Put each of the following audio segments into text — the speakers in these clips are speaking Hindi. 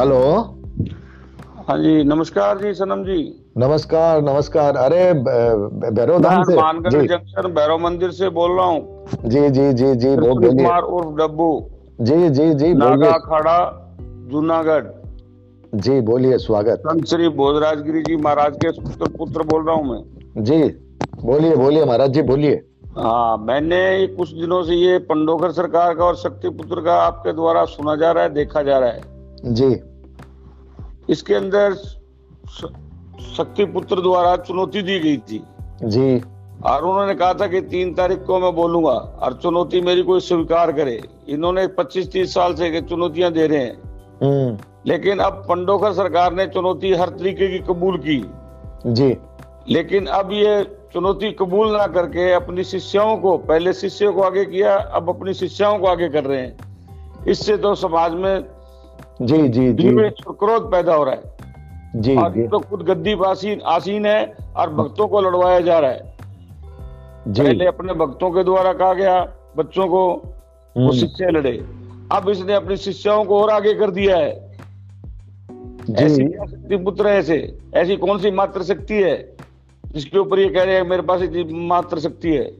हेलो। हाँ जी नमस्कार जी सनम जी। नमस्कार नमस्कार। अरे भैरवधाम से मानगढ़ जंक्शन भैरव मंदिर से बोल रहा हूँ। जी जी जी जी कुमार उर्फ़ डब्बू। जी जी जी नागा खड़ा जूनागढ़। जी बोलिए स्वागत। संत श्री भोजराजगिरी जी महाराज के पुत्र पुत्र बोल रहा हूँ मैं। जी बोलिए बोलिए महाराज जी बोलिए। हाँ मैंने कुछ दिनों से ये पंडोकर सरकार का और शक्ति पुत्र का आपके द्वारा सुना जा रहा है देखा जा रहा है। जी। इसके अंदर शक्ति पुत्र द्वारा चुनौती दी गई थी। जी। और उन्होंने कहा था कि तीन तारीख को मैं बोलूँगा और चुनौती मेरी कोई स्वीकार करे। इन्होंने 25-30 साल से चुनौतियाँ दे रहे हैं। हम्म। लेकिन अब पंडोकर सरकार ने चुनौती हर तरीके की कबूल की। जी। लेकिन अब ये चुनौती कबूल ना करके अपनी शिष्याओं को पहले शिष्यों को आगे किया अब अपनी शिष्याओं को आगे कर रहे हैं। इससे तो समाज में जी जी जी। क्रोध पैदा हो रहा है। जी और तो खुद गद्दी आसीन आसीन है और भक्तों को लड़वाया जा रहा है। जी। पहले अपने भक्तों के द्वारा कहा गया बच्चों को वो हम्म। शिष्य लड़े। अब इसने अपनी शिष्याओं को और आगे कर दिया है। ऐसी शक्ति पुत्र ऐसे? ऐसी कौन सी मात्र शक्ति है? जिसके ऊपर ये कह रहे हैं मेरे पास मात्र शक्ति है।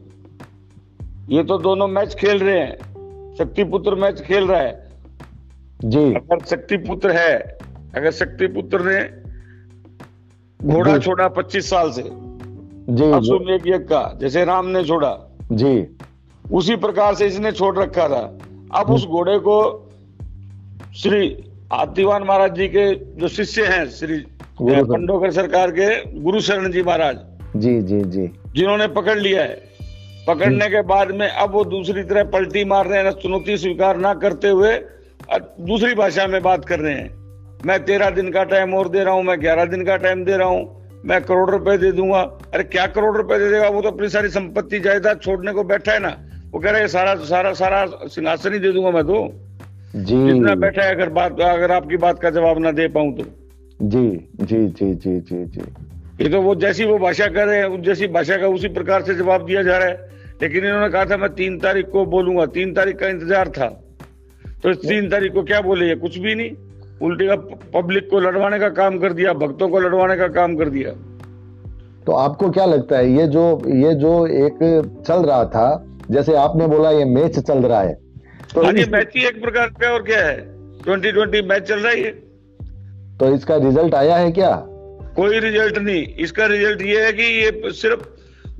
ये तो दोनों मैच खेल रहे हैं। शक्ति पुत्र मैच खेल रहा है। जी। अगर शक्ति पुत्र है अगर शक्ति पुत्र ने घोड़ा छोड़ा पच्चीस साल से जी अश्वमेघ एक यज्ञ का जैसे राम ने छोड़ा जी। उसी प्रकार से इसने छोड़ रखा था। अब उस घोड़े को श्री आतिवान महाराज जी के जो शिष्य हैं श्री खंडोकर सरकार के गुरु शरण जी महाराज जी जी जी। जिन्होंने पकड़ लिया है। पकड़ने के बाद में अब वो दूसरी तरह पलटी मार रहे हैं चुनौती स्वीकार ना करते हुए दूसरी भाषा में बात कर रहे हैं। मैं तेरह दिन का टाइम और दे रहा हूँ मैं ग्यारह दिन का टाइम दे रहा हूँ मैं करोड़ रुपए दे दूँगा। अरे क्या करोड़ रुपए दे देगा? वो तो अपनी सारी संपत्ति जायदाद छोड़ने को बैठा है ना। वो कह रहे सारा सारा सारा सिंहासन ही दे दूँगा मैं तो। जी। जितना बैठा है अगर बात अगर आपकी बात का जवाब ना दे पाऊँ तो। जी जी जी जी जी जी। ये तो वो जैसी वो भाषा कर रहे हैं जैसी भाषा का उसी प्रकार से जवाब दिया जा रहा है। लेकिन इन्होंने कहा था मैं तीन तारीख को बोलूँगा। तीन तारीख का इंतज़ार था। तो तीन तारीख को क्या बोले ये? कुछ भी नहीं। उल्टी का पब्लिक को लड़वाने का काम कर दिया भक्तों को लड़वाने का काम कर दिया। तो आपको क्या लगता है ये जो ये जो एक चल रहा था जैसे आपने बोला ये मैच चल रहा है तो हाँ मैच ही एक प्रकार का और क्या है? ट्वेंटी ट्वेंटी मैच चल रहा है तो इसका रिज़ल्ट आया है क्या? कोई रिज़ल्ट नहीं। इसका रिज़ल्ट ये है कि ये सिर्फ़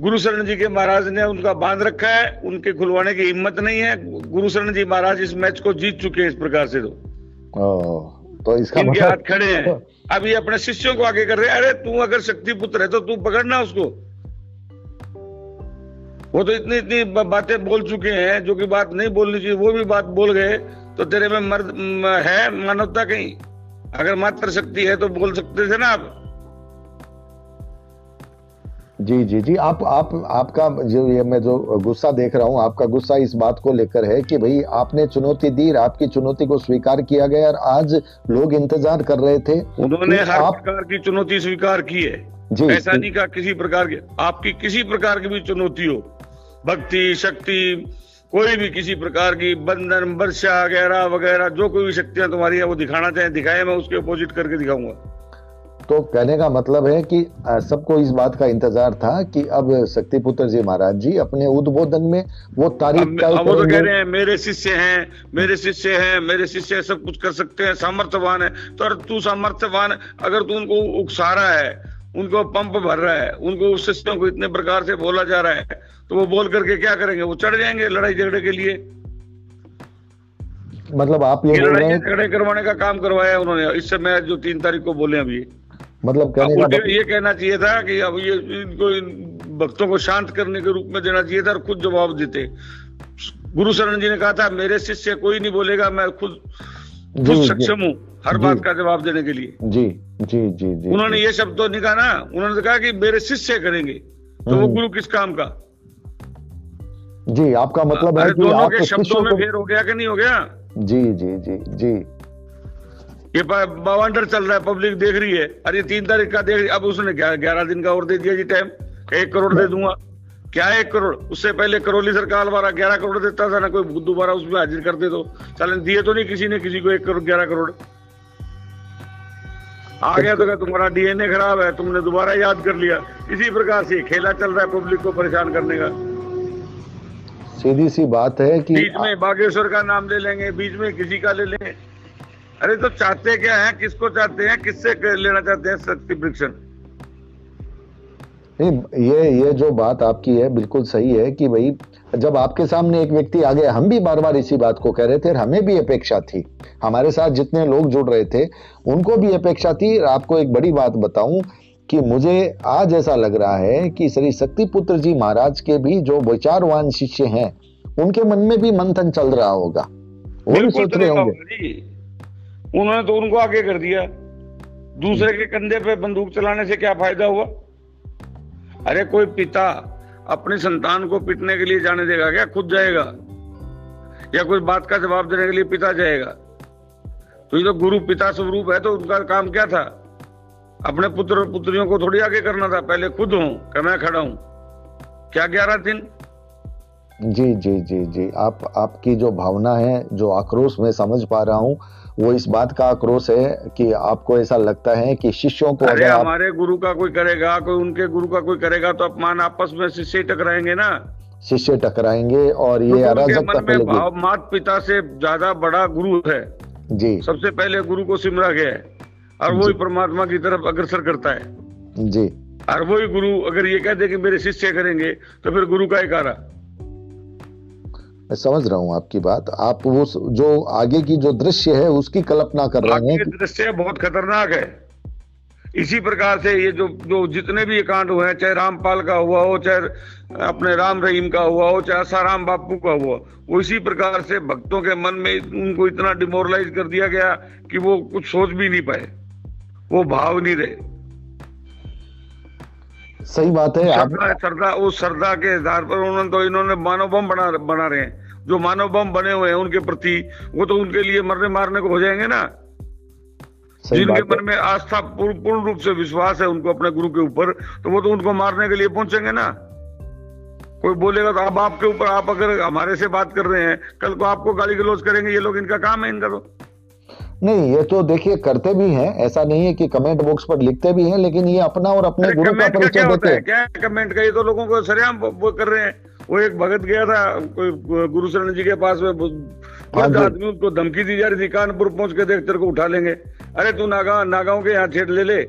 गुरु शरण जी के महाराज ने उनका बाँध रखा है उनके खुलवाने की हिम्मत नहीं है। गुरु शरण जी महाराज इस मैच को जीत चुके हैं इस प्रकार से तो। तो इसका इनके मतलब... हाथ खड़े हैं। अब ये अपने शिष्यों को आगे कर रहे हैं। अरे तू अगर शक्ति पुत्र है तो तू पकड़ना उसको। वो तो इतनी इतनी बातें बोल चुके हैं जो कि बात नहीं बोलनी चाहिए वो भी बात बोल गए तो तेरे में मर्द है मानवता कहीं? अगर मात्र शक्ति है तो बोल सकते थे ना आप। जी जी जी। आप आप आपका जो ये मैं जो गुस्सा देख रहा हूँ आपका गुस्सा इस बात को लेकर है कि भाई आपने चुनौती दी आपकी चुनौती को स्वीकार किया गया और आज लोग इंतज़ार कर रहे थे उन्होंने हर आप... प्रकार की चुनौती स्वीकार की है। जी ऐसा नहीं का किसी प्रकार की आपकी किसी प्रकार की भी चुनौती हो भक्ति शक्ति कोई भी किसी प्रकार की बंधन वर्षा वगैरह वगैरह जो कोई भी शक्तियाँ तुम्हारी है वो दिखाना चाहे दिखाए मैं उसके अपोजिट करके दिखाऊँगा। तो कहने का मतलब है कि सबको इस बात का इंतज़ार था कि अब शक्तिपुत्र जी महाराज जी अपने उद्बोधन में वो तारीख वो तो कह रहे हैं मेरे शिष्य हैं मेरे शिष्य हैं मेरे शिष्य सब कुछ कर सकते हैं सामर्थ्यवान है। तो तू सामर्थ्यवान अगर तू उनको उकसा रहा है उनको पंप भर रहा है उनको उस शिष्यों को इतने प्रकार से बोला जा रहा है तो वो बोल करके क्या करेंगे? वो चढ़ जाएँगे लड़ाई झगड़े के लिए। मतलब आप ये लड़ाई झगड़े करवाने का काम करवाया उन्होंने। इससे मैं जो तीन तारीख को बोले अभी। मतलब कहने का मतलब... ये कहना चाहिए था कि अब ये इनको इन भक्तों को शांत करने के रूप में देना चाहिए था और खुद जवाब देते। गुरु शरण जी ने कहा था मेरे शिष्य कोई नहीं बोलेगा मैं खुद खुद सक्षम हूँ हर बात का जवाब देने के लिए। जी जी जी जी उन्होंने ये शब्द तो नहीं कहा ना उन्होंने कहा कि मेरे शिष्य करेंगे तो वो हम्म। गुरु किस काम का? जी आपका मतलब है कि दोनों के शब्दों में फेर हो गया कि नहीं हो गया? जी जी जी जी। ये बवंडर चल रहा है पब्लिक देख रही है। अरे तीन तारीख का देख रही अब उसने ग्यारह दिन का और दे दिया जी टाइम एक करोड़ दे दूँगा। क्या एक करोड़? उससे पहले करोली सरकार वाला ग्यारह करोड़ देता था ना कोई दोबारा उसमें हाजिर कर दे तो। चल दिए तो नहीं किसी ने किसी को एक करोड़ ग्यारह करोड़। आ गया तो क्या तुम्हारा डीएनए खराब है? तुमने दोबारा याद कर लिया। इसी प्रकार से खेला चल रहा है पब्लिक को परेशान करने का। सीधी सी बात है कि बीच में बागेश्वर का नाम ले लेंगे बीच में किसी का ले लेंगे अरे तो चाहते क्या है? किसको चाहते हैं? किससे लेना चाहते हैं शक्ति परीक्षण नहीं ये ये जो बात आपकी है बिल्कुल सही है कि भाई जब आपके सामने एक व्यक्ति आ गया हम भी बार बार इसी बात को कह रहे थे और हमें भी अपेक्षा थी। हमारे साथ जितने लोग जुड़ रहे थे उनको भी अपेक्षा थी। आपको एक बड़ी बात बताऊँ कि मुझे आज ऐसा लग रहा है कि श्री शक्ति पुत्र जी महाराज के भी जो विचारवान शिष्य हैं उनके मन में भी मंथन चल रहा होगा। वो भी सोच रहे होंगे। उन्होंने तो उनको आगे कर दिया। दूसरे के कंधे पे बंदूक चलाने से क्या फ़ायदा हुआ? अरे कोई पिता अपनी संतान को पीटने के लिए जाने देगा क्या? खुद जाएगा। या कोई बात का जवाब देने के लिए पिता जाएगा? तो ये तो गुरु पिता स्वरूप है तो उनका काम क्या था? अपने पुत्र और पुत्रियों को थोड़ी आगे करना था। पहले खुद हूँ कि मैं खड़ा हूँ? क्या ग्यारह दिन? जी जी जी जी। आप, आपकी जो भावना है, जो आक्रोश मैं समझ पा रहा हूँ वो इस बात का आक्रोश है कि आपको ऐसा लगता है कि शिष्यों को अरे हमारे गुरु का कोई करेगा कोई उनके गुरु का कोई करेगा तो अपमान आपस में शिष्य टकराएँगे ना। शिष्य टकराएँगे और ये अराजकता फैलेगी मात पिता से ज़्यादा बड़ा गुरु है। जी। सबसे पहले गुरु को सिमरा गया है और वही परमात्मा की तरफ़ अग्रसर करता है। जी। और वही गुरु अगर ये कह दे कि मेरे शिष्य करेंगे तो फिर गुरु का आ रहा मैं समझ रहा हूँ आपकी बात। आप वो जो आगे की जो दृश्य है उसकी कल्पना कर रहे हैं दृश्य बहुत खतरनाक है। इसी प्रकार से ये जो जो जितने भी कांड हुए हैं चाहे रामपाल का हुआ हो चाहे अपने राम रहीम का हुआ हो चाहे आसाराम बापू का हुआ वो इसी प्रकार से भक्तों के मन में उनको इतना डिमोरलाइज कर दिया गया कि वो कुछ सोच भी नहीं पाए। वो भाव नहीं रहे। सही बात है श्रद्धा उस श्रद्धा के आधार पर उन्होंने तो इन्होंने मानव बम बना बना रहे हैं। जो मानव बम बने हुए हैं उनके प्रति वो तो उनके लिए मरने मारने को हो जाएँगे ना जिनके मन में आस्था पूर्ण रूप से विश्वास है उनको अपने गुरु के ऊपर तो वो तो उनको मारने के लिए पहुँचेंगे ना। कोई बोलेगा तो अब आपके ऊपर आप अगर हमारे से बात कर रहे हैं कल को आपको गाली गलौज करेंगे ये लोग इनका काम है इनका तो। नहीं ये तो देखिए करते भी हैं। ऐसा नहीं है कि कमेंट बॉक्स पर लिखते भी हैं लेकिन ये अपना और अपने गुरु का परिचय देते हैं? क्या कमेंट का? ये तो लोगों को सरेआम वो कर रहे हैं। वो एक भगत गया था कोई गुरु शरण जी के पास में हाँ आदमी उसको धमकी दी जा रही थी कानपुर पहुँच के देख तेरे को उठा लेंगे। अरे तू नागा नागाओं के यहाँ छेड़ ले ले।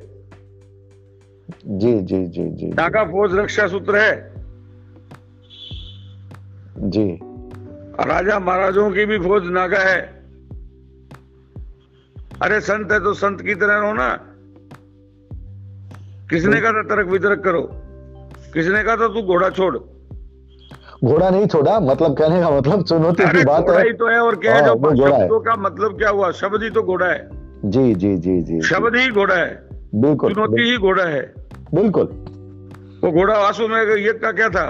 जी जी जी जी। नागा फौज रक्षा सूत्र है। जी। राजा महाराजों की भी फौज नागा है। अरे संत है तो संत की तरह रहो ना किसने कहा था तरक वितरक करो? किसने कहा था तू घोड़ा छोड़? घोड़ा नहीं छोड़ा मतलब कहने का मतलब चुनौती की बात है। ही तो है और क्या है हाँ, शब्दों का मतलब क्या हुआ? शब्द ही तो घोड़ा है। जी जी जी जी शब्द ही घोड़ा है। बिल्कुल चुनौती ही घोड़ा है। बिल्कुल। वो घोड़ा आँसू में ये का क्या था?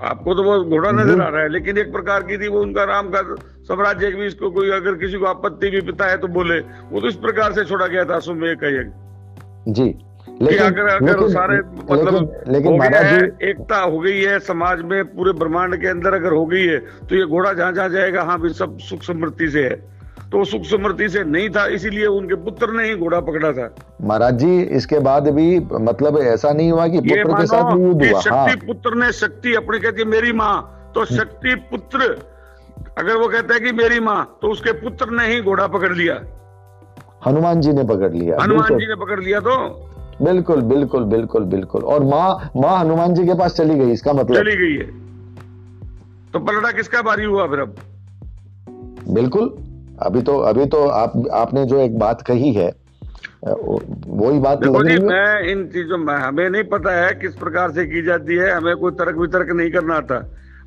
आपको तो वो घोड़ा नज़र आ रहा है लेकिन एक प्रकार की थी वो उनका राम का साम्राज्य भी इसको कोई अगर किसी को आपत्ति भी पिता है तो बोले। वो तो इस प्रकार से छोड़ा गया था आँसू में एक जी लेकिन अगर अगर सारे मतलब लेकिन, लेकिन हो एकता हो गई है समाज में पूरे ब्रह्मांड के अंदर अगर हो गई है तो ये घोड़ा जहाँ जहाँ जाएगा हाँ भी सब सुख समृद्धि से है। तो सुख समृद्धि से नहीं था इसीलिए उनके पुत्र ने ही घोड़ा पकड़ा था। महाराज जी इसके बाद भी मतलब ऐसा नहीं हुआ कि पुत्र के साथ युद्ध हुआ। शक्ति हाँ। पुत्र ने शक्ति अपने कहती है मेरी माँ तो हम्म। शक्ति पुत्र अगर वो कहता है कि मेरी माँ तो उसके पुत्र ने ही घोड़ा पकड़ लिया। हनुमान जी ने पकड़ लिया। हनुमान जी ने पकड़ लिया तो? बिल्कुल बिल्कुल बिल्कुल बिल्कुल। और माँ माँ हनुमान जी के पास चली गई इसका मतलब? चली गई है। तो पलटा किसका बारी हुआ फिर अब? बिल्कुल। अभी तो अभी तो आप आपने जो एक बात कही है वही बात देखो जी मैं इन चीज़ों में हमें नहीं पता है किस प्रकार से की जाती है हमें कोई तर्क वितर्क नहीं करना आता।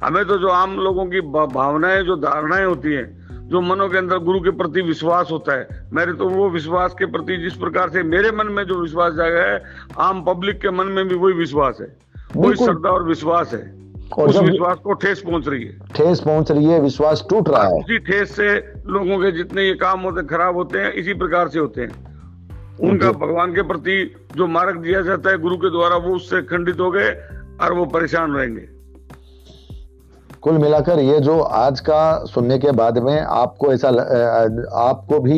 हमें तो जो आम लोगों की भावनाएँ जो धारणाएँ होती हैं जो मनों के अंदर गुरु के प्रति विश्वास होता है मेरे तो वो विश्वास के प्रति जिस प्रकार से मेरे मन में जो विश्वास जागा है आम पब्लिक के मन में भी वही विश्वास है वही श्रद्धा और विश्वास है। और उस विश्वास को ठेस पहुँच रही है। ठेस पहुँच रही है विश्वास टूट रहा है। उसी ठेस से लोगों के जितने ये काम होते खराब होते हैं इसी प्रकार से होते हैं। उनका भगवान के प्रति जो मार्ग दिया जाता है गुरु के द्वारा वो उससे खंडित हो गए और वो परेशान रहेंगे। कुल मिलाकर ये जो आज का सुनने के बाद में आपको ऐसा आपको भी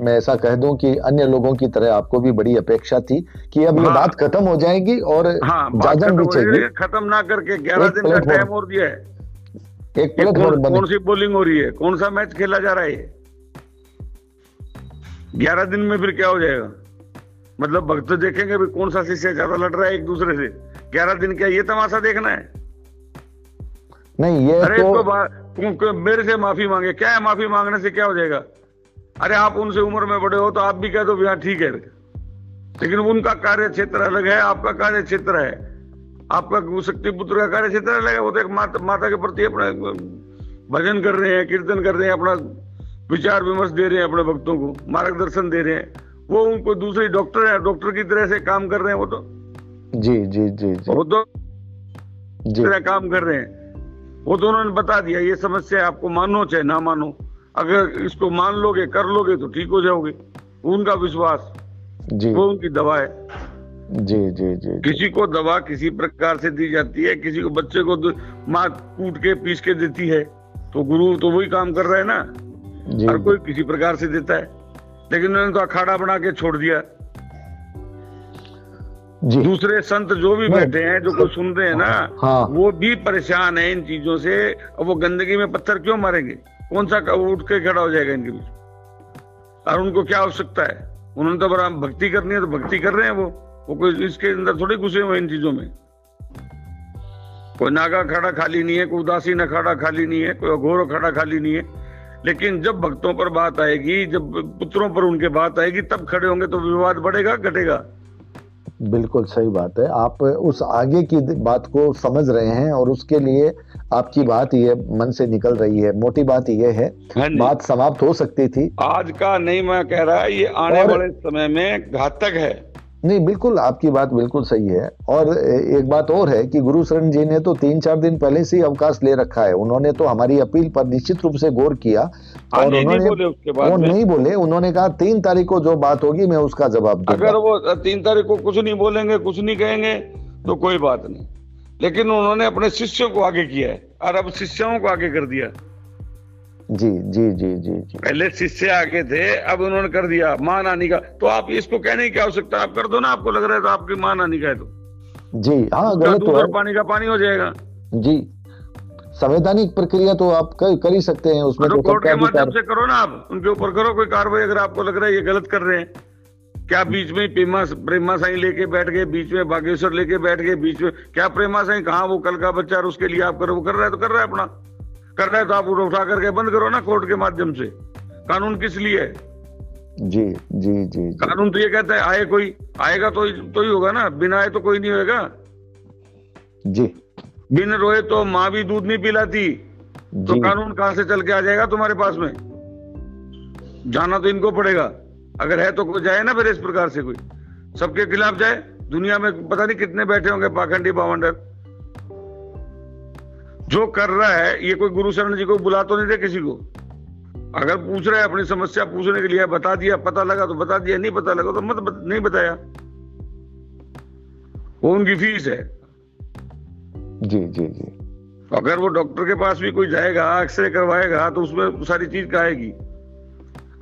मैं ऐसा कह दूँ कि अन्य लोगों की तरह आपको भी बड़ी अपेक्षा थी कि अब हाँ, ये बात खत्म हो जाएगी और हाँ, जाजम भी चाहिए। खत्म ना करके ग्यारह दिन का टाइम और दिया है। एक प्लेटफॉर्म कौन सी बोलिंग हो रही है? कौन सा मैच खेला जा रहा है? ग्यारह दिन में फिर क्या हो जाएगा? मतलब भक्त देखेंगे भी कौन सा शिष्य ज़्यादा लड़ रहा है एक दूसरे से। ग्यारह दिन क्या ये तमाशा देखना है? नहीं ये अरे तो, तो मेरे से माफ़ी मांगे। क्या है माफ़ी मांगने से क्या हो जाएगा? अरे आप उनसे उम्र में बड़े हो तो आप भी कह दो हाँ ठीक है। लेकिन उनका कार्य क्षेत्र अलग है आपका कार्य क्षेत्र है। आपका शक्ति पुत्र का कार्य क्षेत्र अलग है वो तो एक माता, माता के प्रति अपना भजन कर रहे हैं कीर्तन कर रहे हैं अपना विचार विमर्श दे रहे हैं अपने भक्तों को मार्गदर्शन दे रहे हैं। वो उनको दूसरी डॉक्टर है डॉक्टर की तरह से काम कर रहे हैं वो तो। जी जी जी, जी। वो तो जी। काम कर रहे हैं। वो तो उन्होंने बता दिया ये समस्या आपको मानो चाहे ना मानो अगर इसको मान लोगे कर लोगे तो ठीक हो जाओगे। उनका विश्वास जी। वो उनकी दवा है। जी जी जी किसी को दवा किसी प्रकार से दी जाती है किसी को बच्चे को माँ कूट के पीस के देती है तो गुरु तो वही काम कर रहा है ना। हर कोई किसी प्रकार से देता है। लेकिन उन्होंने तो अखाड़ा बना के छोड़ दिया। दूसरे संत जो भी बैठे हैं जो कुछ सुन रहे हैं ना हाँ। वो भी परेशान है इन चीज़ों से। वो गंदगी में पत्थर क्यों मारेंगे? कौन सा उठ के खड़ा हो जाएगा इनके बीच और उनको क्या आवश्यकता है? उन्होंने तो बड़ा भक्ति करनी है तो भक्ति कर रहे हैं वो। वो कोई इसके अंदर थोड़ी घुसे हुए इन चीज़ों में। कोई नागा खड़ा खाली नहीं है कोई उदासीन अखाड़ा खाली नहीं है कोई अघोर अखाड़ा खाली नहीं है। लेकिन जब भक्तों पर बात आएगी जब पुत्रों पर उनके बात आएगी तब खड़े होंगे तो विवाद बढ़ेगा घटेगा। बिल्कुल सही बात है। आप उस आगे की बात को समझ रहे हैं और उसके लिए आपकी बात ये मन से निकल रही है। मोटी बात ये है हाँ बात समाप्त हो सकती थी। आज का नहीं मैं कह रहा ये आने वाले समय में घातक है। नहीं बिल्कुल आपकी बात बिल्कुल सही है। और एक बात और है कि गुरु शरण जी ने तो तीन चार दिन पहले से ही अवकाश ले रखा है। उन्होंने तो हमारी अपील पर निश्चित रूप से गौर किया हाँ, और उन्होंने नहीं बोले उसके बाद वो नहीं बोले उन्होंने कहा तीन तारीख को जो बात होगी मैं उसका जवाब दूँगा। अगर वो तीन तारीख को कुछ नहीं बोलेंगे कुछ नहीं कहेंगे तो कोई बात नहीं। लेकिन उन्होंने अपने शिष्यों को आगे किया है और अब शिष्यों को आगे कर दिया। जी जी जी जी जी। पहले शिष्य आगे थे अब उन्होंने कर दिया माँ नानी का। तो आप इसको कहने की आवश्यकता आप कर दो ना आपको लग रहा है तो आपकी माँ नानी का है तो। जी हाँ गलत तो है। पानी का पानी हो जाएगा। जी। संवैधानिक प्रक्रिया तो आप कर, कर ही सकते हैं उसमें तो, तो कोर्ट के माध्यम से करो ना आप उनके ऊपर करो कोई कार्रवाई अगर आपको लग रहा है ये गलत कर रहे हैं। क्या बीच में प्रेमा प्रेमा साई लेके बैठ गए बीच में बागेश्वर लेके बैठ गए बीच में क्या प्रेमा साई कहा वो कल का बच्चा उसके लिए आप करो वो कर रहा है तो कर रहा है अपना। कर रहे तो आप उठा करके बंद करो ना कोर्ट के माध्यम से। कानून किस लिए? है जी जी जी। कानून तो ये कहता है आए कोई आएगा तो तो ही होगा ना। बिना आए तो कोई नहीं होगा जी। बिन रोए तो माँ भी दूध नहीं पिलाती। तो कानून कहाँ से चल के आ जाएगा तुम्हारे पास में? जाना तो इनको पड़ेगा। अगर है तो कोई जाए ना फिर इस प्रकार से कोई। सबके खिलाफ जाए। दुनिया में पता नहीं कितने बैठे होंगे पाखंडी बावंडर। जो कर रहा है ये कोई गुरु शरण जी को बुला तो नहीं दे किसी को? अगर पूछ रहा है अपनी समस्या पूछने के लिए बता दिया पता लगा तो बता दिया नहीं पता लगा तो मत बत, नहीं बताया। वो उनकी फ़ीस है। जी जी जी। अगर वो डॉक्टर के पास भी कोई जाएगा एक्सरे करवाएगा तो उसमें सारी चीज़ का आएगी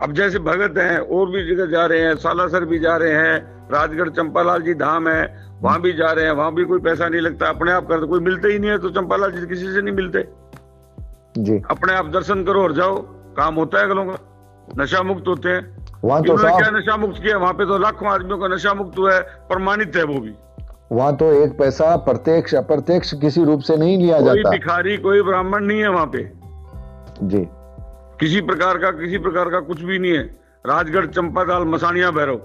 अब जैसे भगत हैं और भी जगह जा रहे हैं सालासर भी जा रहे हैं राजगढ़ चंपालाल जी धाम है वहाँ भी जा रहे हैं वहाँ भी कोई पैसा नहीं लगता अपने आप करते कोई मिलते ही नहीं है तो चंपालाल जी किसी से नहीं मिलते। जी। अपने आप दर्शन करो और जाओ काम होता है अगलों का। नशा मुक्त होते हैं। वहाँ तो क्या नशा मुक्त किया? वहाँ पे तो लाखों आदमियों का नशा मुक्त हुआ है प्रमाणित है वो भी। वहाँ तो एक पैसा प्रत्यक्ष अप्रत्यक्ष किसी रूप से नहीं लिया कोई जाता। भिखारी कोई ब्राह्मण नहीं है वहाँ पे। जी। किसी प्रकार का किसी प्रकार का कुछ भी नहीं है। राजगढ़ चंपादाल मसानिया भैरव।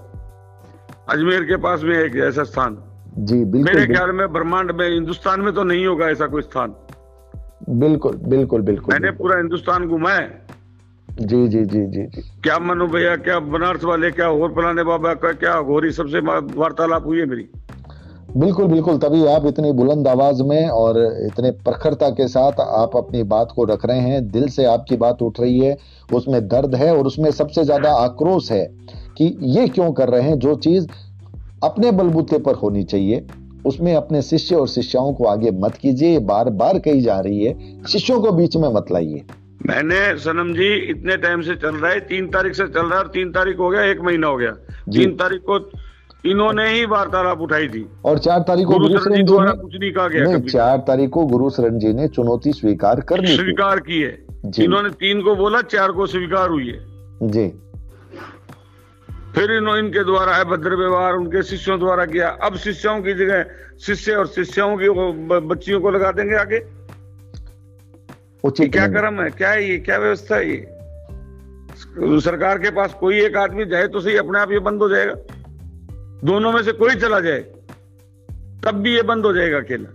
अजमेर के पास में एक ऐसा स्थान। जी बिल्कुल मेरे ख्याल में ब्रह्मांड में हिंदुस्तान में तो नहीं होगा ऐसा कोई स्थान। बिल्कुल बिल्कुल बिल्कुल मैंने पूरा हिंदुस्तान घुमाया जी जी जी जी जी। क्या मनु भैया क्या बनारस वाले क्या और फलाने बाबा का क्या घोरी सबसे वार्तालाप हुई है मेरी? बिल्कुल बिल्कुल तभी आप इतनी बुलंद आवाज़ में और इतने प्रखरता के साथ आप अपनी बात को रख रहे हैं। दिल से आपकी बात उठ रही है उसमें दर्द है और उसमें सबसे ज़्यादा आक्रोश है कि ये क्यों कर रहे हैं? जो चीज़ अपने बलबूते पर होनी चाहिए उसमें अपने शिष्य और शिष्याओं को आगे मत कीजिए। बार बार कही जा रही है शिष्यों को बीच में मत लाइए। मैंने सनम जी इतने टाइम से चल रहा है तीन तारीख से चल रहा है और तीन तारीख हो गया एक महीना हो गया। तीन तारीख को इन्होंने ही वार्तालाप उठाई थी। और चार तारीख को गुरु शरण जी द्वारा कुछ नहीं कहा गया नहीं चार तारीख को गुरु शरण जी ने चुनौती स्वीकार कर ली स्वीकार की है। इन्होंने तीन को बोला चार को स्वीकार हुई है। जी। फिर इन्होंने इनके द्वारा अभद्र व्यवहार उनके शिष्यों द्वारा किया। अब शिष्यों की जगह शिष्य और शिष्यों की बच्चियों को लगा देंगे आगे। क्या क्रम है? क्या है ये? क्या व्यवस्था है ये? सरकार के पास कोई एक आदमी जाए तो सही अपने आप ये बंद हो जाएगा। दोनों में से कोई चला जाए तब भी ये बंद हो जाएगा अकेला।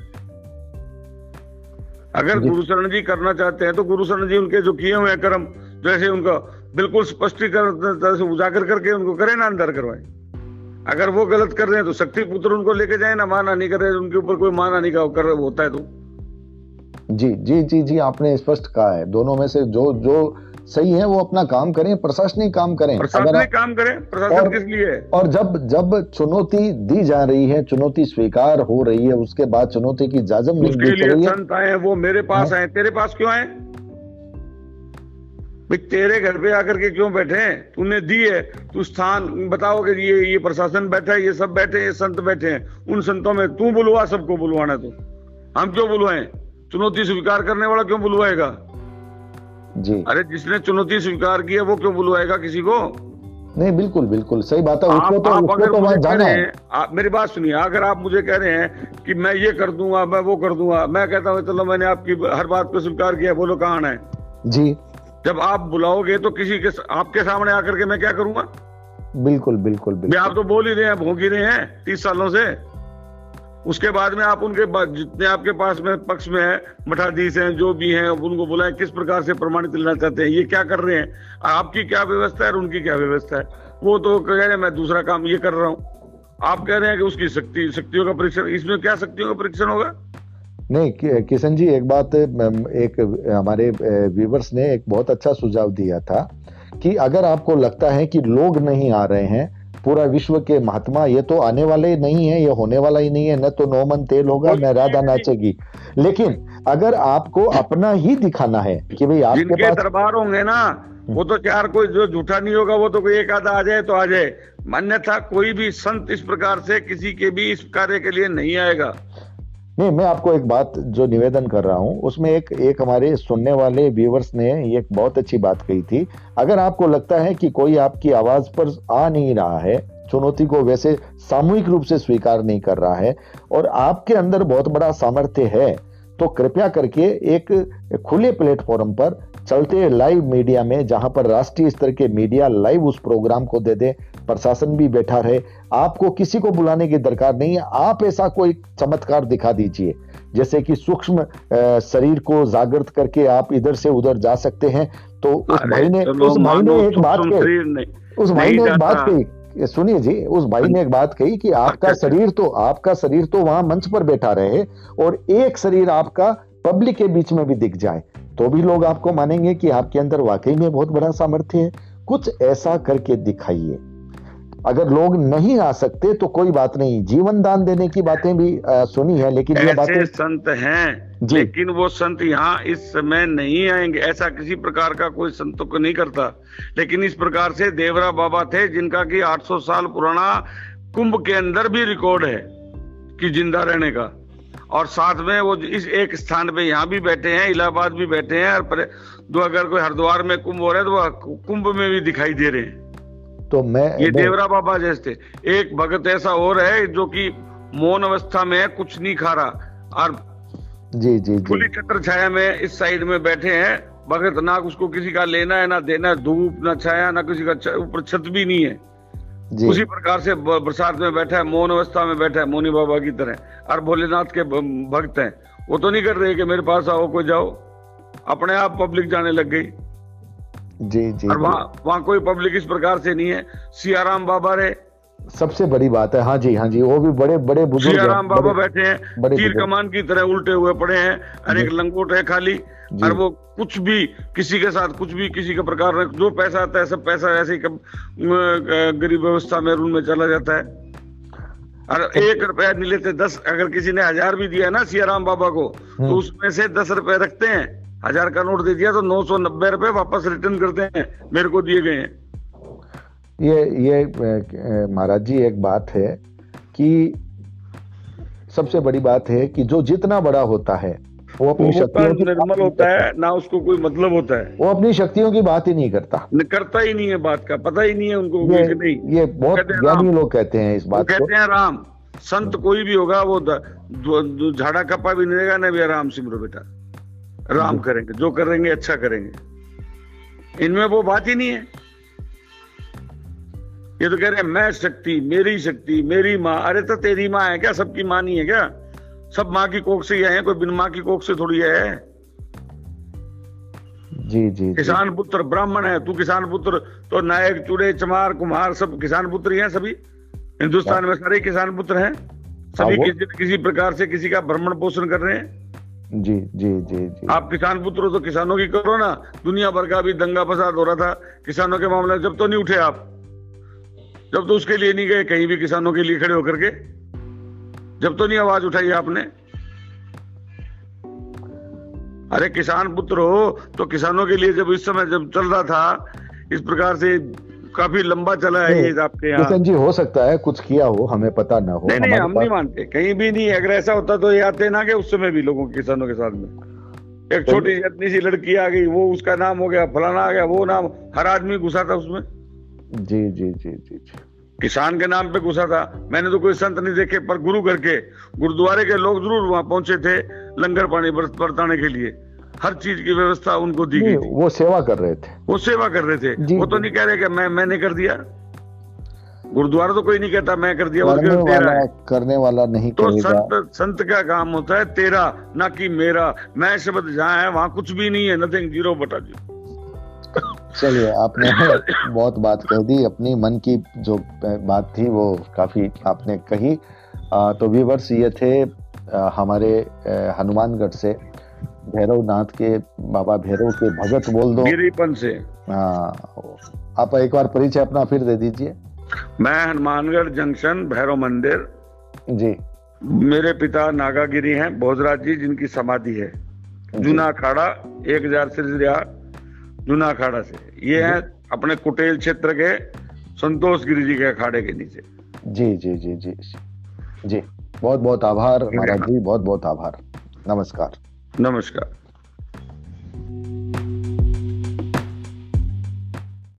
अगर गुरु शरण जी करना चाहते हैं तो गुरु शरण जी उनके जो किए हुए कर्म जैसे उनका बिल्कुल स्पष्टीकरण से उजागर करके उनको करें ना अंदर करवाए। अगर वो गलत कर रहे हैं तो शक्ति पुत्र उनको लेके जाए ना माना नहीं कर रहे उनके ऊपर कोई माना नहीं कर होता है तो। जी जी जी जी आपने स्पष्ट कहा है। दोनों में से जो जो सही है वो अपना काम करें प्रशासनिक काम करें। प्रशासनिक काम करें प्रशासन किस लिए? और जब जब चुनौती दी जा रही है चुनौती स्वीकार हो रही है उसके बाद चुनौती की जाजम दी रही संत आए वो मेरे पास हाँ। आए तेरे पास क्यों आए? भाई तेरे घर पे आकर के क्यों बैठे हैं? तूने दी है तू स्थान बताओ कि ये ये प्रशासन बैठा है ये सब बैठे हैं ये संत बैठे हैं। उन संतों में तू बुलवा सबको बुलवाना तो। हम क्यों बुलवाए? चुनौती स्वीकार करने वाला क्यों बुलवाएगा? जी। अरे जिसने चुनौती स्वीकार की है वो क्यों बुलवाएगा किसी को? नहीं बिल्कुल बिल्कुल सही बात है उसको तो आप अगर तो मुझे जाना है। आप मेरी बात सुनिए अगर आप मुझे कह रहे हैं कि मैं ये कर दूँगा मैं वो कर दूँगा मैं कहता हूँ चलो मैंने आपकी हर बात को स्वीकार किया बोलो कहाँ है? जी। जब आप बुलाओगे तो किसी के आपके सामने आकर के मैं क्या करूँगा? बिल्कुल बिल्कुल बिल्कुल। आप तो बोल ही रहे हैं भोग ही रहे हैं तीस सालों से। उसके बाद में आप उनके जितने आपके पास में पक्ष में है, मठाधीश हैं, जो भी हैं, उनको बुलाए, किस प्रकार से प्रमाणित लेना चाहते हैं, ये क्या कर रहे हैं, आपकी क्या व्यवस्था है और उनकी क्या व्यवस्था है? वो तो कह रहे हैं, मैं दूसरा काम ये कर रहा हूँ। आप कह रहे हैं कि उसकी शक्ति, शक्तियों का परीक्षण, इसमें क्या शक्तियों का परीक्षण होगा? नहीं किशन जी, एक बात एक, हमारे व्यूवर्स ने एक बहुत अच्छा सुझाव दिया था कि अगर आपको लगता है कि लोग नहीं आ रहे हैं पूरा विश्व के महात्मा ये तो आने वाले ही नहीं है ये होने वाला ही नहीं है न तो नोमन तेल होगा न राधा नाचेगी। लेकिन अगर आपको अपना ही दिखाना है कि भाई आपके पास दरबार होंगे ना वो तो चार कोई जो झूठा नहीं होगा वो तो कोई एक आधा आ जाए तो आ जाए। मान्यता कोई भी संत इस प्रकार से किसी के भी इस कार्य के लिए नहीं आएगा। नहीं, मैं आपको एक बात जो निवेदन कर रहा हूँ, उसमें एक एक हमारे सुनने वाले व्यूवर्स ने एक बहुत अच्छी बात कही थी। अगर आपको लगता है कि कोई आपकी आवाज़ पर आ नहीं रहा है, चुनौती को वैसे सामूहिक रूप से स्वीकार नहीं कर रहा है और आपके अंदर बहुत बड़ा सामर्थ्य है तो कृपया करके एक खुले प्लेटफॉर्म पर चलते लाइव मीडिया में, जहाँ पर राष्ट्रीय स्तर के मीडिया लाइव उस प्रोग्राम को दे दे प्रशासन भी बैठा रहे। आपको किसी को बुलाने की दरकार नहीं है। आप ऐसा कोई चमत्कार दिखा दीजिए जैसे कि सूक्ष्म शरीर को जागृत करके आप इधर से उधर जा सकते हैं। तो उस भाई ने उस भाई ने एक बात कही। उस भाई ने एक बात कही। सुनिए जी उस भाई ने एक बात कही कि आपका शरीर तो आपका शरीर तो वहाँ मंच पर बैठा रहे और एक शरीर आपका पब्लिक के बीच में भी दिख जाए। तो भी लोग आपको मानेंगे कि आपके अंदर वाकई में बहुत बड़ा सामर्थ्य है। कुछ ऐसा करके दिखाइए। अगर लोग नहीं आ सकते तो कोई बात नहीं। जीवन दान देने की बातें भी आ, सुनी है लेकिन ये बातें संत हैं लेकिन वो संत यहाँ इस समय नहीं आएँगे। ऐसा किसी प्रकार का कोई संत को नहीं करता। लेकिन इस प्रकार से देवरा बाबा थे जिनका कि 800 साल पुराना कुंभ के अंदर भी रिकॉर्ड है कि ज़िंदा रहने का। और साथ में वो इस एक स्थान पे यहाँ भी बैठे हैं इलाहाबाद भी बैठे हैं और जो अगर कोई हरिद्वार में कुंभ हो रहा है तो वह कुंभ में भी दिखाई दे रहे हैं। तो मैं ये देवरा बाबा जैसे। एक भगत ऐसा और है जो कि मौन अवस्था में कुछ नहीं खा रहा। और जी जी खुली छत्र छाया में इस साइड में बैठे हैं। भगत ना उसको किसी का लेना है ना देना है धूप ना छाया ना किसी का ऊपर छत भी नहीं है। जी। उसी प्रकार से बरसात में बैठा है मौन अवस्था में बैठा है मोनी बाबा की तरह। और भोलेनाथ के भक्त हैं। वो तो नहीं कर रहे कि मेरे पास आओ कोई जाओ। अपने आप पब्लिक जाने लग गई। जी जी और वहाँ वहाँ कोई पब्लिक इस प्रकार से नहीं है। सियाराम बाबा रे। सबसे बड़ी बात है हाँ जी हाँ जी वो भी बड़े बड़े बुज़ुर्ग सियाराम बाबा बैठे हैं तीर कमान की तरह उल्टे हुए पड़े हैं और एक लंगोट है खाली और वो कुछ भी किसी के साथ कुछ भी किसी के प्रकार जो पैसा आता है सब पैसा ऐसे ही गरीब व्यवस्था में रूम में चला जाता है। और एक रुपया नहीं लेते दस अगर किसी ने हज़ार भी दिया ना सियाराम बाबा को हम्म। तो उसमें से दस रुपए रखते हैं। हज़ार का नोट दे दिया तो नौ सौ नब्बे रुपए वापस रिटर्न करते हैं मेरे को दिए गए हैं। ये ये महाराज जी एक बात है कि सबसे बड़ी बात है कि जो जितना बड़ा होता है वो अपनी वो शक्तियों है, की निर्मल होता है ना उसको कोई मतलब होता है। वो अपनी शक्तियों की बात ही नहीं करता। न करता ही नहीं है बात का पता ही नहीं है उनको ये नहीं। ये बहुत ज्ञानी लोग कहते हैं इस बात को कहते हैं राम। संत कोई भी होगा वो झाड़ा कपा भी नहीं देगा ना भी राम सिमरो बेटा। राम करेंगे जो करेंगे अच्छा करेंगे। इनमें वो बात ही नहीं है। ये तो कह रहे हैं मैं शक्ति मेरी शक्ति मेरी माँ अरे तो तेरी माँ है क्या? सबकी माँ नहीं है क्या? सब माँ की कोख से ही आए कोई बिन माँ की कोख से थोड़ी है? जी जी जी। किसान पुत्र ब्राह्मण है तू किसान पुत्र तो नायक चूड़े चमार कुम्हार सब किसान पुत्र ही हैं सभी? हिंदुस्तान में सारे किसान पुत्र हैं? सभी हाँ, किसी किसी प्रकार से किसी का भ्रमण पोषण कर रहे हैं? जी जी जी जी। आप किसान पुत्र तो किसानों की करो ना। दुनिया भर का भी दंगा फसाद हो रहा था। किसानों के मामले जब तो नहीं उठे आप। जब तो उसके लिए नहीं गए, कहीं भी किसानों के लिए खड़े होकर के। जब तो नहीं आवाज़ उठाई आपने। अरे किसान पुत्र हो तो किसानों के लिए जब इस समय जब चल रहा था, इस प्रकार से काफ़ी लंबा चला है ये आपके यहाँ। जी हो सकता है कुछ किया हो हमें पता ना हो नहीं नहीं हम नहीं मानते कहीं भी नहीं अगर ऐसा होता तो ये आते ना कि उस समय भी लोगों के किसानों के साथ में। एक छोटी सी इतनी सी लड़की आ गई वो उसका नाम हो गया फलाना आ गया वो नाम हर आदमी घुसा था उसमें। जी जी जी जी जी। किसान के नाम पे घुसा था। मैंने तो कोई संत नहीं देखे पर गुरु करके गुरुद्वारे के लोग ज़रूर वहाँ पहुँचे थे लंगर पानी बरत- बरताने के लिए। हर चीज़ की व्यवस्था उनको दी गई वो सेवा कर रहे थे। वो सेवा कर रहे थे। वो तो नहीं कह रहे कि मैं मैंने कर दिया। गुरुद्वारा तो कोई नहीं कहता मैं कर दिया करने तेरा वाला है। करने वाला नहीं तो संत संत का काम होता है तेरा ना कि मेरा। मैं शब्द जहाँ है वहाँ कुछ भी नहीं है नथिंग ज़ीरो बटा ज़ीरो चलिए आपने बहुत बात कह दी। अपनी मन की जो बात थी वो काफ़ी आपने कही। आ, तो व्यूवर्स ये थे आ, हमारे हनुमानगढ़ से। भैरव नाथ के बाबा भैरव के भगत बोल दो। गिरीपन से। हाँ, आप एक बार परिचय अपना फिर दे दीजिए। मैं हनुमानगढ़ जंक्शन भैरव मंदिर। जी। मेरे पिता नागागिरी हैं भोजराज जी जिनकी समाधि है। जूना अखाड़ा एक हज़ार सिरसिया जूना अखाड़ा से। ये है अपने कुटेल क्षेत्र के संतोष गिरी जी के अखाड़े के नीचे। जी जी जी जी जी। बहुत बहुत आभार महाराज जी बहुत बहुत आभार। नमस्कार। नमस्कार।